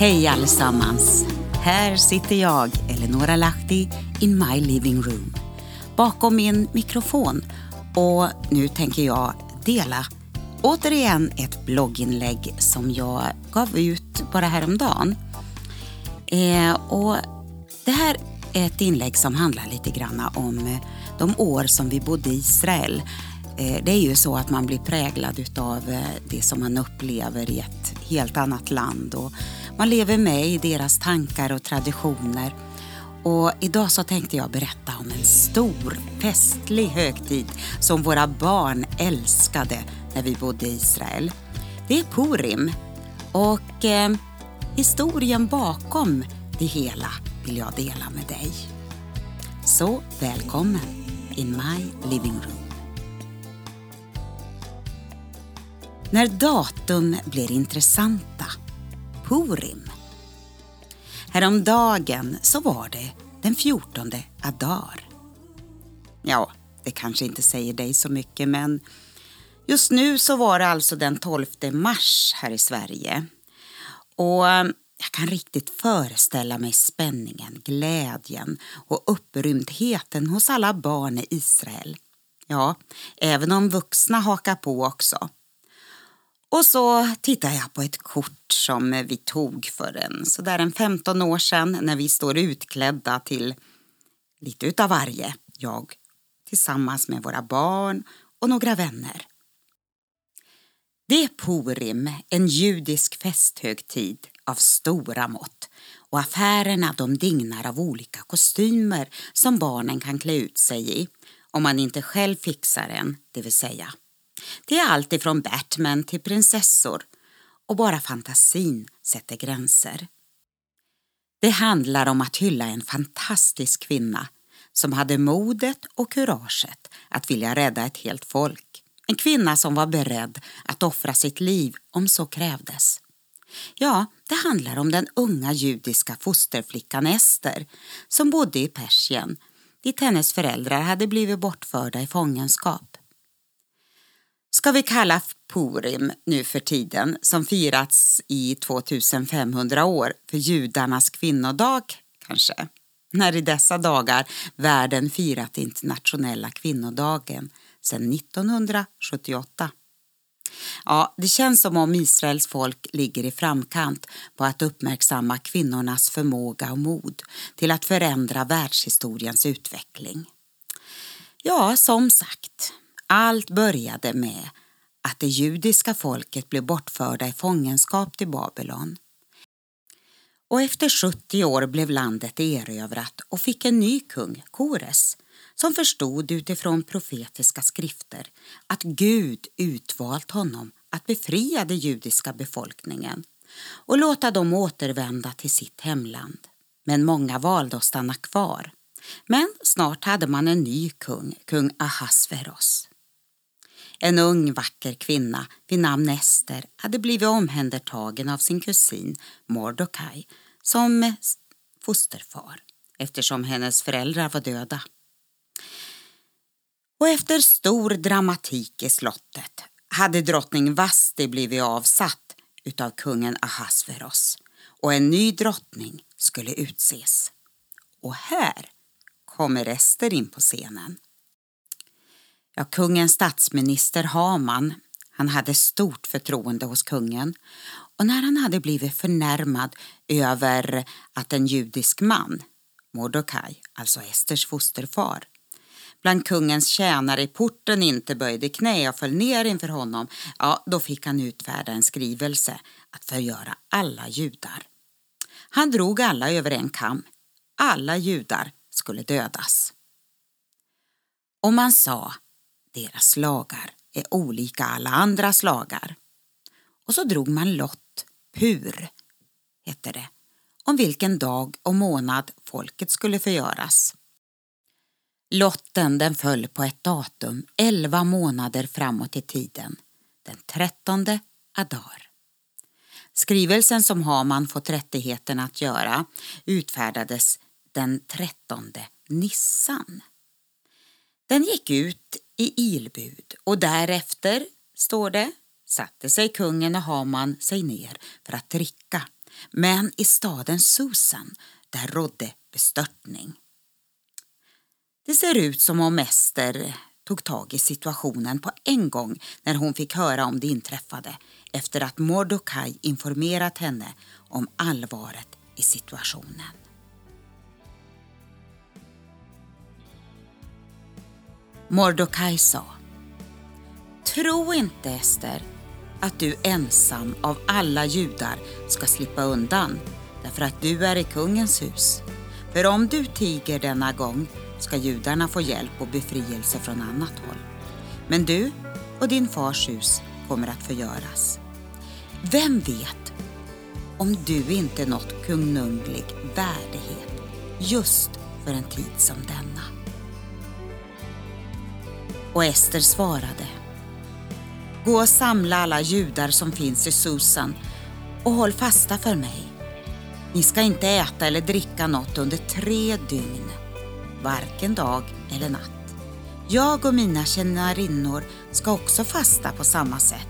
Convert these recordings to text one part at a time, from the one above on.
Hej allesammans! Här sitter jag, Eleonora Lahti, in my living room. Bakom min mikrofon. Och nu tänker jag dela återigen ett blogginlägg som jag gav ut bara häromdagen. Eh, och det här är ett inlägg som handlar lite grann om eh, de år som vi bodde i Israel. Eh, det är ju så att man blir präglad av eh, det som man upplever i ett helt annat land och man lever med i deras tankar och traditioner. Och idag så tänkte jag berätta om en stor festlig högtid som våra barn älskade när vi bodde i Israel. Det är Purim och eh, historien bakom det hela vill jag dela med dig. Så välkommen in my living room. När datum blir intressanta. Purim. Häromdagen så var det den 14 Adar. Ja, det kanske inte säger dig så mycket men just nu så var det alltså den 12 mars här i Sverige. Och eh, jag kan riktigt föreställa mig spänningen, glädjen och upprymdheten hos alla barn i Israel. Ja, även om vuxna hakar på också. Och så tittar jag på ett kort som vi tog för en, så där en 15 år sedan när vi står utklädda till lite utav varje. Jag tillsammans med våra barn och några vänner. Det är Purim, en judisk festhögtid av stora mått och affärerna de dignar av olika kostymer som barnen kan klä ut sig i om man inte själv fixar en, det vill säga. Det är allt ifrån Batman till prinsessor och bara fantasin sätter gränser. Det handlar om att hylla en fantastisk kvinna som hade modet och kuraget att vilja rädda ett helt folk. En kvinna som var beredd att offra sitt liv om så krävdes. Ja, det handlar om den unga judiska fosterflickan Ester som bodde i Persien dit hennes föräldrar hade blivit bortförda i fångenskap. Ska vi kalla Purim nu för tiden, som firats i 2500 år, för judarnas kvinnodag kanske? När i dessa dagar världen firat internationella kvinnodagen sedan 1978. Ja, det känns som om Israels folk ligger i framkant på att uppmärksamma kvinnornas förmåga och mod till att förändra världshistoriens utveckling. Ja, som sagt, allt började med att det judiska folket blev bortförda i fångenskap till Babylon. Och efter 70 år blev landet erövrat och fick en ny kung, Kores, som förstod utifrån profetiska skrifter att Gud utvalt honom att befria den judiska befolkningen och låta dem återvända till sitt hemland. Men många valde att stanna kvar. Men snart hade man en ny kung, kung Ahasveros. En ung vacker kvinna vid namn Ester hade blivit omhändertagen av sin kusin Mordokaj som fosterfar eftersom hennes föräldrar var döda. Och efter stor dramatik i slottet hade drottning Vasti blivit avsatt utav kungen Ahasveros och en ny drottning skulle utses. Och här kommer Ester in på scenen. Ja, kungens statsminister Haman han hade stort förtroende hos kungen och när han hade blivit förnärmad över att en judisk man, Mordokaj, alltså Esters fosterfar, bland kungens tjänare i porten inte böjde knä och föll ner inför honom, ja, då fick han utfärda en skrivelse att förgöra alla judar. Han drog alla över en kam. Alla judar skulle dödas. Och man sa deras lagar är olika alla andras lagar. Och så drog man lott, pur, hette det, om vilken dag och månad folket skulle förgöras. Lotten den föll på ett datum elva månader framåt i tiden, den trettonde Adar. Skrivelsen som Haman fått rättigheten att göra utfärdades den trettonde Nissan. Den gick ut i ilbud och därefter, står det, satte sig kungen och Haman sig ner för att dricka Men i staden Susan, där rådde bestörtning. Det ser ut som om Ester tog tag i situationen på en gång när hon fick höra om det inträffade efter att Mordokaj informerat henne om allvaret i situationen. Mordokaj sa Tro inte, Ester, att du ensam av alla judar ska slippa undan därför att du är i kungens hus. För om du tiger denna gång ska judarna få hjälp och befrielse från annat håll. Men du och din fars hus kommer att förgöras. Vem vet om du inte nått kununglig värdighet just för en tid som denna? Och Ester svarade Gå och samla alla judar som finns i Susan och håll fasta för mig. Ni ska inte äta eller dricka något under tre dygn, varken dag eller natt. Jag och mina tjänarinnor ska också fasta på samma sätt.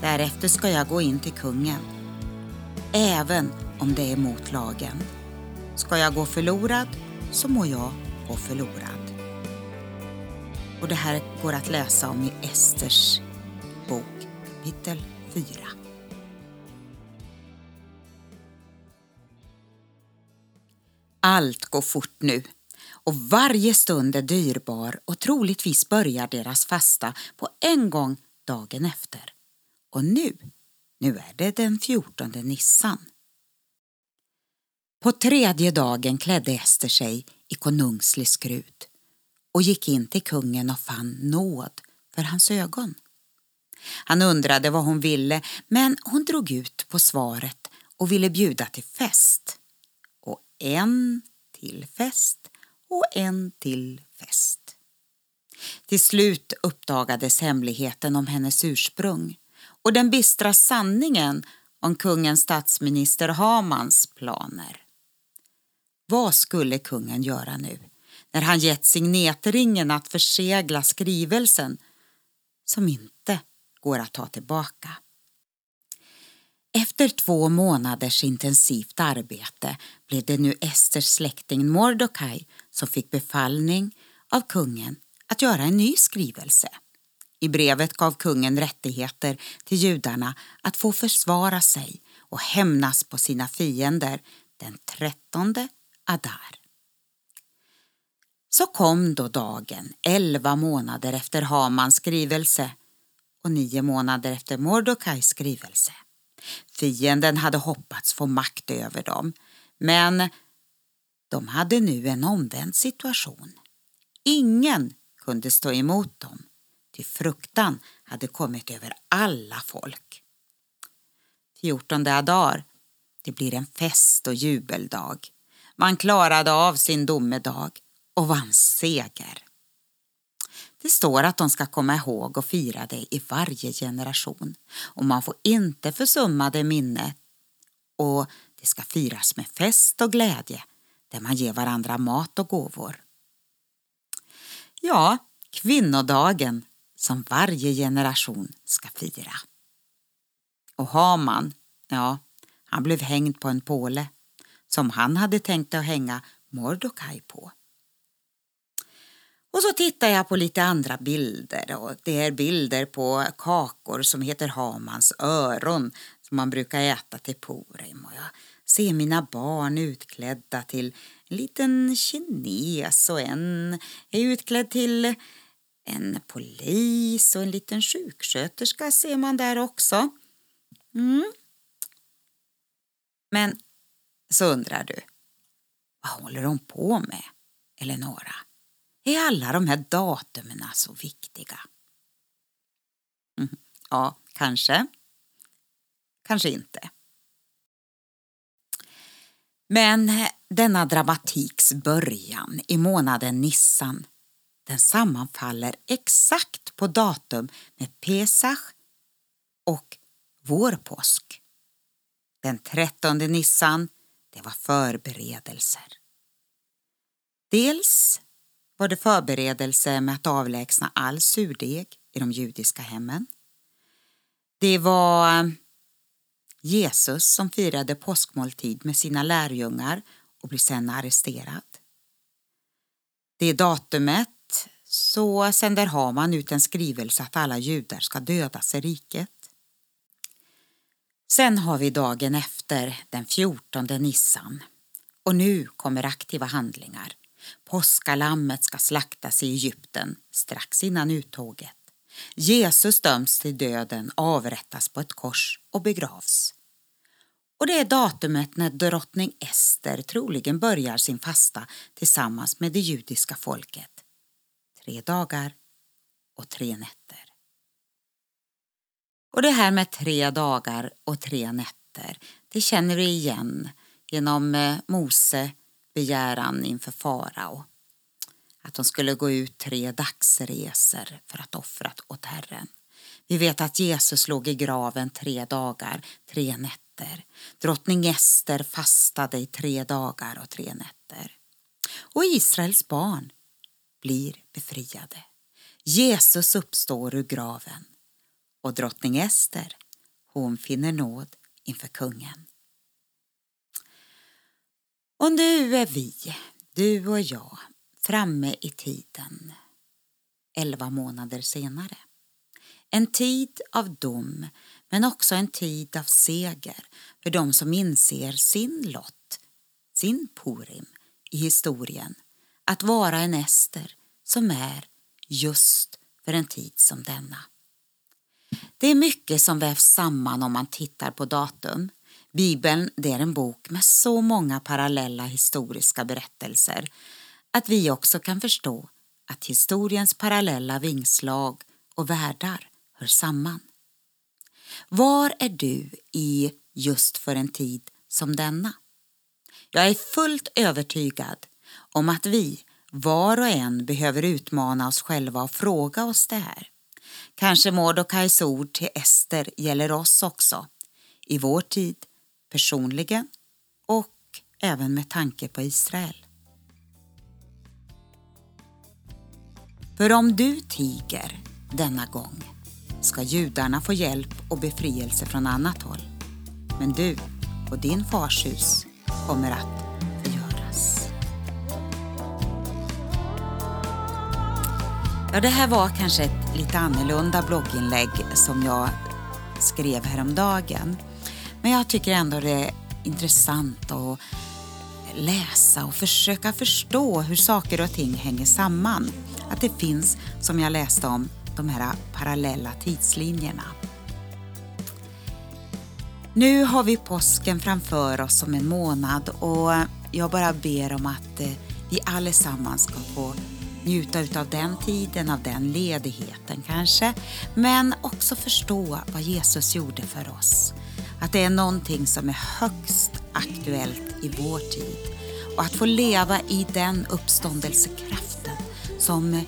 Därefter ska jag gå in till kungen, även om det är mot lagen. Ska jag gå förlorad så må jag gå förlorad. Och det här går att läsa om i Esters bok kapitel 4. Allt går fort nu och varje stund är dyrbar och troligtvis börjar deras fasta på en gång dagen efter. Och nu, nu är det den 14 Nissan. På tredje dagen klädde Ester sig i konungslig skrud och gick in till kungen och fann nåd för hans ögon. Han undrade vad hon ville, men hon drog ut på svaret och ville bjuda till fest. Och en till fest och en till fest. Till slut uppdagades hemligheten om hennes ursprung och den bistra sanningen om kungens statsminister Hamans planer. Vad skulle kungen göra nu när han gett signetringen att försegla skrivelsen som inte går att ta tillbaka? Efter två månaders intensivt arbete blev det nu Esters släkting Mordokaj som fick befallning av kungen att göra en ny skrivelse. I brevet gav kungen rättigheter till judarna att få försvara sig och hämnas på sina fiender den trettonde Adar. Så kom då dagen, elva månader efter Hamans skrivelse och nio månader efter Mordokais skrivelse. Fienden hade hoppats få makt över dem, men de hade nu en omvänd situation. Ingen kunde stå emot dem, ty fruktan hade kommit över alla folk. 14 Adar, det blir en fest och jubeldag. Man klarade av sin domedag och vann seger. Det står att de ska komma ihåg och fira det i varje generation och man får inte försumma det minnet och det ska firas med fest och glädje där man ger varandra mat och gåvor. Ja, kvinnodagen som varje generation ska fira. Och Haman, ja, han blev hängd på en påle som han hade tänkt att hänga Mordokaj på. Och så tittar jag på lite andra bilder och det är bilder på kakor som heter Hamans öron som man brukar äta till Purim och jag ser mina barn utklädda till en liten kines och en är utklädd till en polis och en liten sjuksköterska ser man där också. Mm. Men så undrar du, vad håller de på med, Eleonora? Är alla de här datumen så viktiga? Mm. Ja, kanske. Kanske inte. Men denna dramatiks början i månaden Nissan den sammanfaller exakt på datum med Pesach och vår påsk. Den trettonde Nissan, det var förberedelser. Dels var det förberedelse med att avlägsna all surdeg i de judiska hemmen. Det var eh, Jesus som firade påskmåltid med sina lärjungar och blir sedan arresterad. Det datumet så sänder Haman ut en skrivelse att alla judar ska dödas i riket. Sen har vi dagen efter, den 14 Nissan. Och nu kommer aktiva handlingar. Påskalammet ska slaktas i Egypten strax innan uttåget. Jesus döms till döden, avrättas på ett kors och begravs. Och det är datumet när drottning Ester troligen börjar sin fasta tillsammans med det judiska folket. Tre dagar och tre nätter. Och det här med tre dagar och tre nätter, det känner vi igen genom eh, Mose begäran inför farao. Att de skulle gå ut tre dagsresor för att offra åt Herren. Vi vet att Jesus låg i graven tre dagar, tre nätter. Drottning Ester fastade i tre dagar och tre nätter. Och Israels barn blir befriade. Jesus uppstår ur graven och drottning Ester, hon finner nåd inför kungen. Och nu är vi, du och jag, framme i tiden, elva månader senare. En tid av dom, men också en tid av seger för de som inser sin lott, sin Purim i historien, att vara en Ester som är just för en tid som denna. Det är mycket som vävs samman om man tittar på datum. Bibeln det är en bok med så många parallella historiska berättelser att vi också kan förstå att historiens parallella vingslag och världar hör samman. Var är du i just för en tid som denna? Jag är fullt övertygad om att vi, var och en, behöver utmana oss själva och fråga oss det här. Kanske Mordokais ord till Ester gäller oss också, i vår tid, personligen och även med tanke på Israel. För om du tiger denna gång ska judarna få hjälp och befrielse från annat håll. Men du och din fars hus kommer att förgöras. Ja, det här var kanske ett lite annorlunda blogginlägg som jag skrev häromdagen. Men jag tycker ändå det är intressant att läsa och försöka förstå hur saker och ting hänger samman. Att det finns, som jag läste om, de här parallella tidslinjerna. Nu har vi påsken framför oss om en månad och jag bara ber om att eh, vi allesammans ska få njuta av den tiden, av den ledigheten kanske, men också förstå vad Jesus gjorde för oss. Att det är någonting som är högst aktuellt i vår tid och att få leva i den uppståndelsekraften som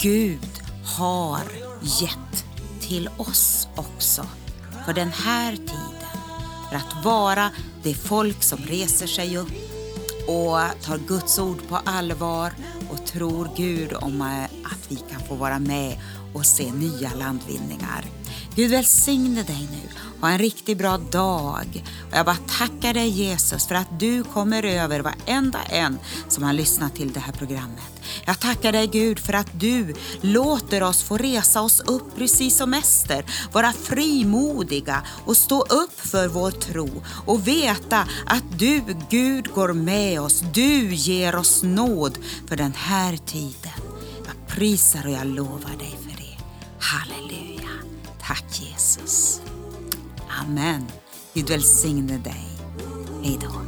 Gud har gett till oss också för den här tiden. För att vara det folk som reser sig upp och tar Guds ord på allvar och tror Gud om eh, att vi kan få vara med och se nya landvinningar. Gud välsigne dig nu. Ha en riktigt bra dag. Och jag bara tackar dig Jesus för att du kommer över varenda en som har lyssnat till det här programmet. Jag tackar dig Gud för att du låter oss få resa oss upp precis som Ester, vara frimodiga och stå upp för vår tro och veta att du Gud går med oss. Du ger oss nåd för den här tiden. Jag prisar och jag lovar dig för det. Halleluja. Tack Jesus. Amen. Gud välsigne dig. Hej då.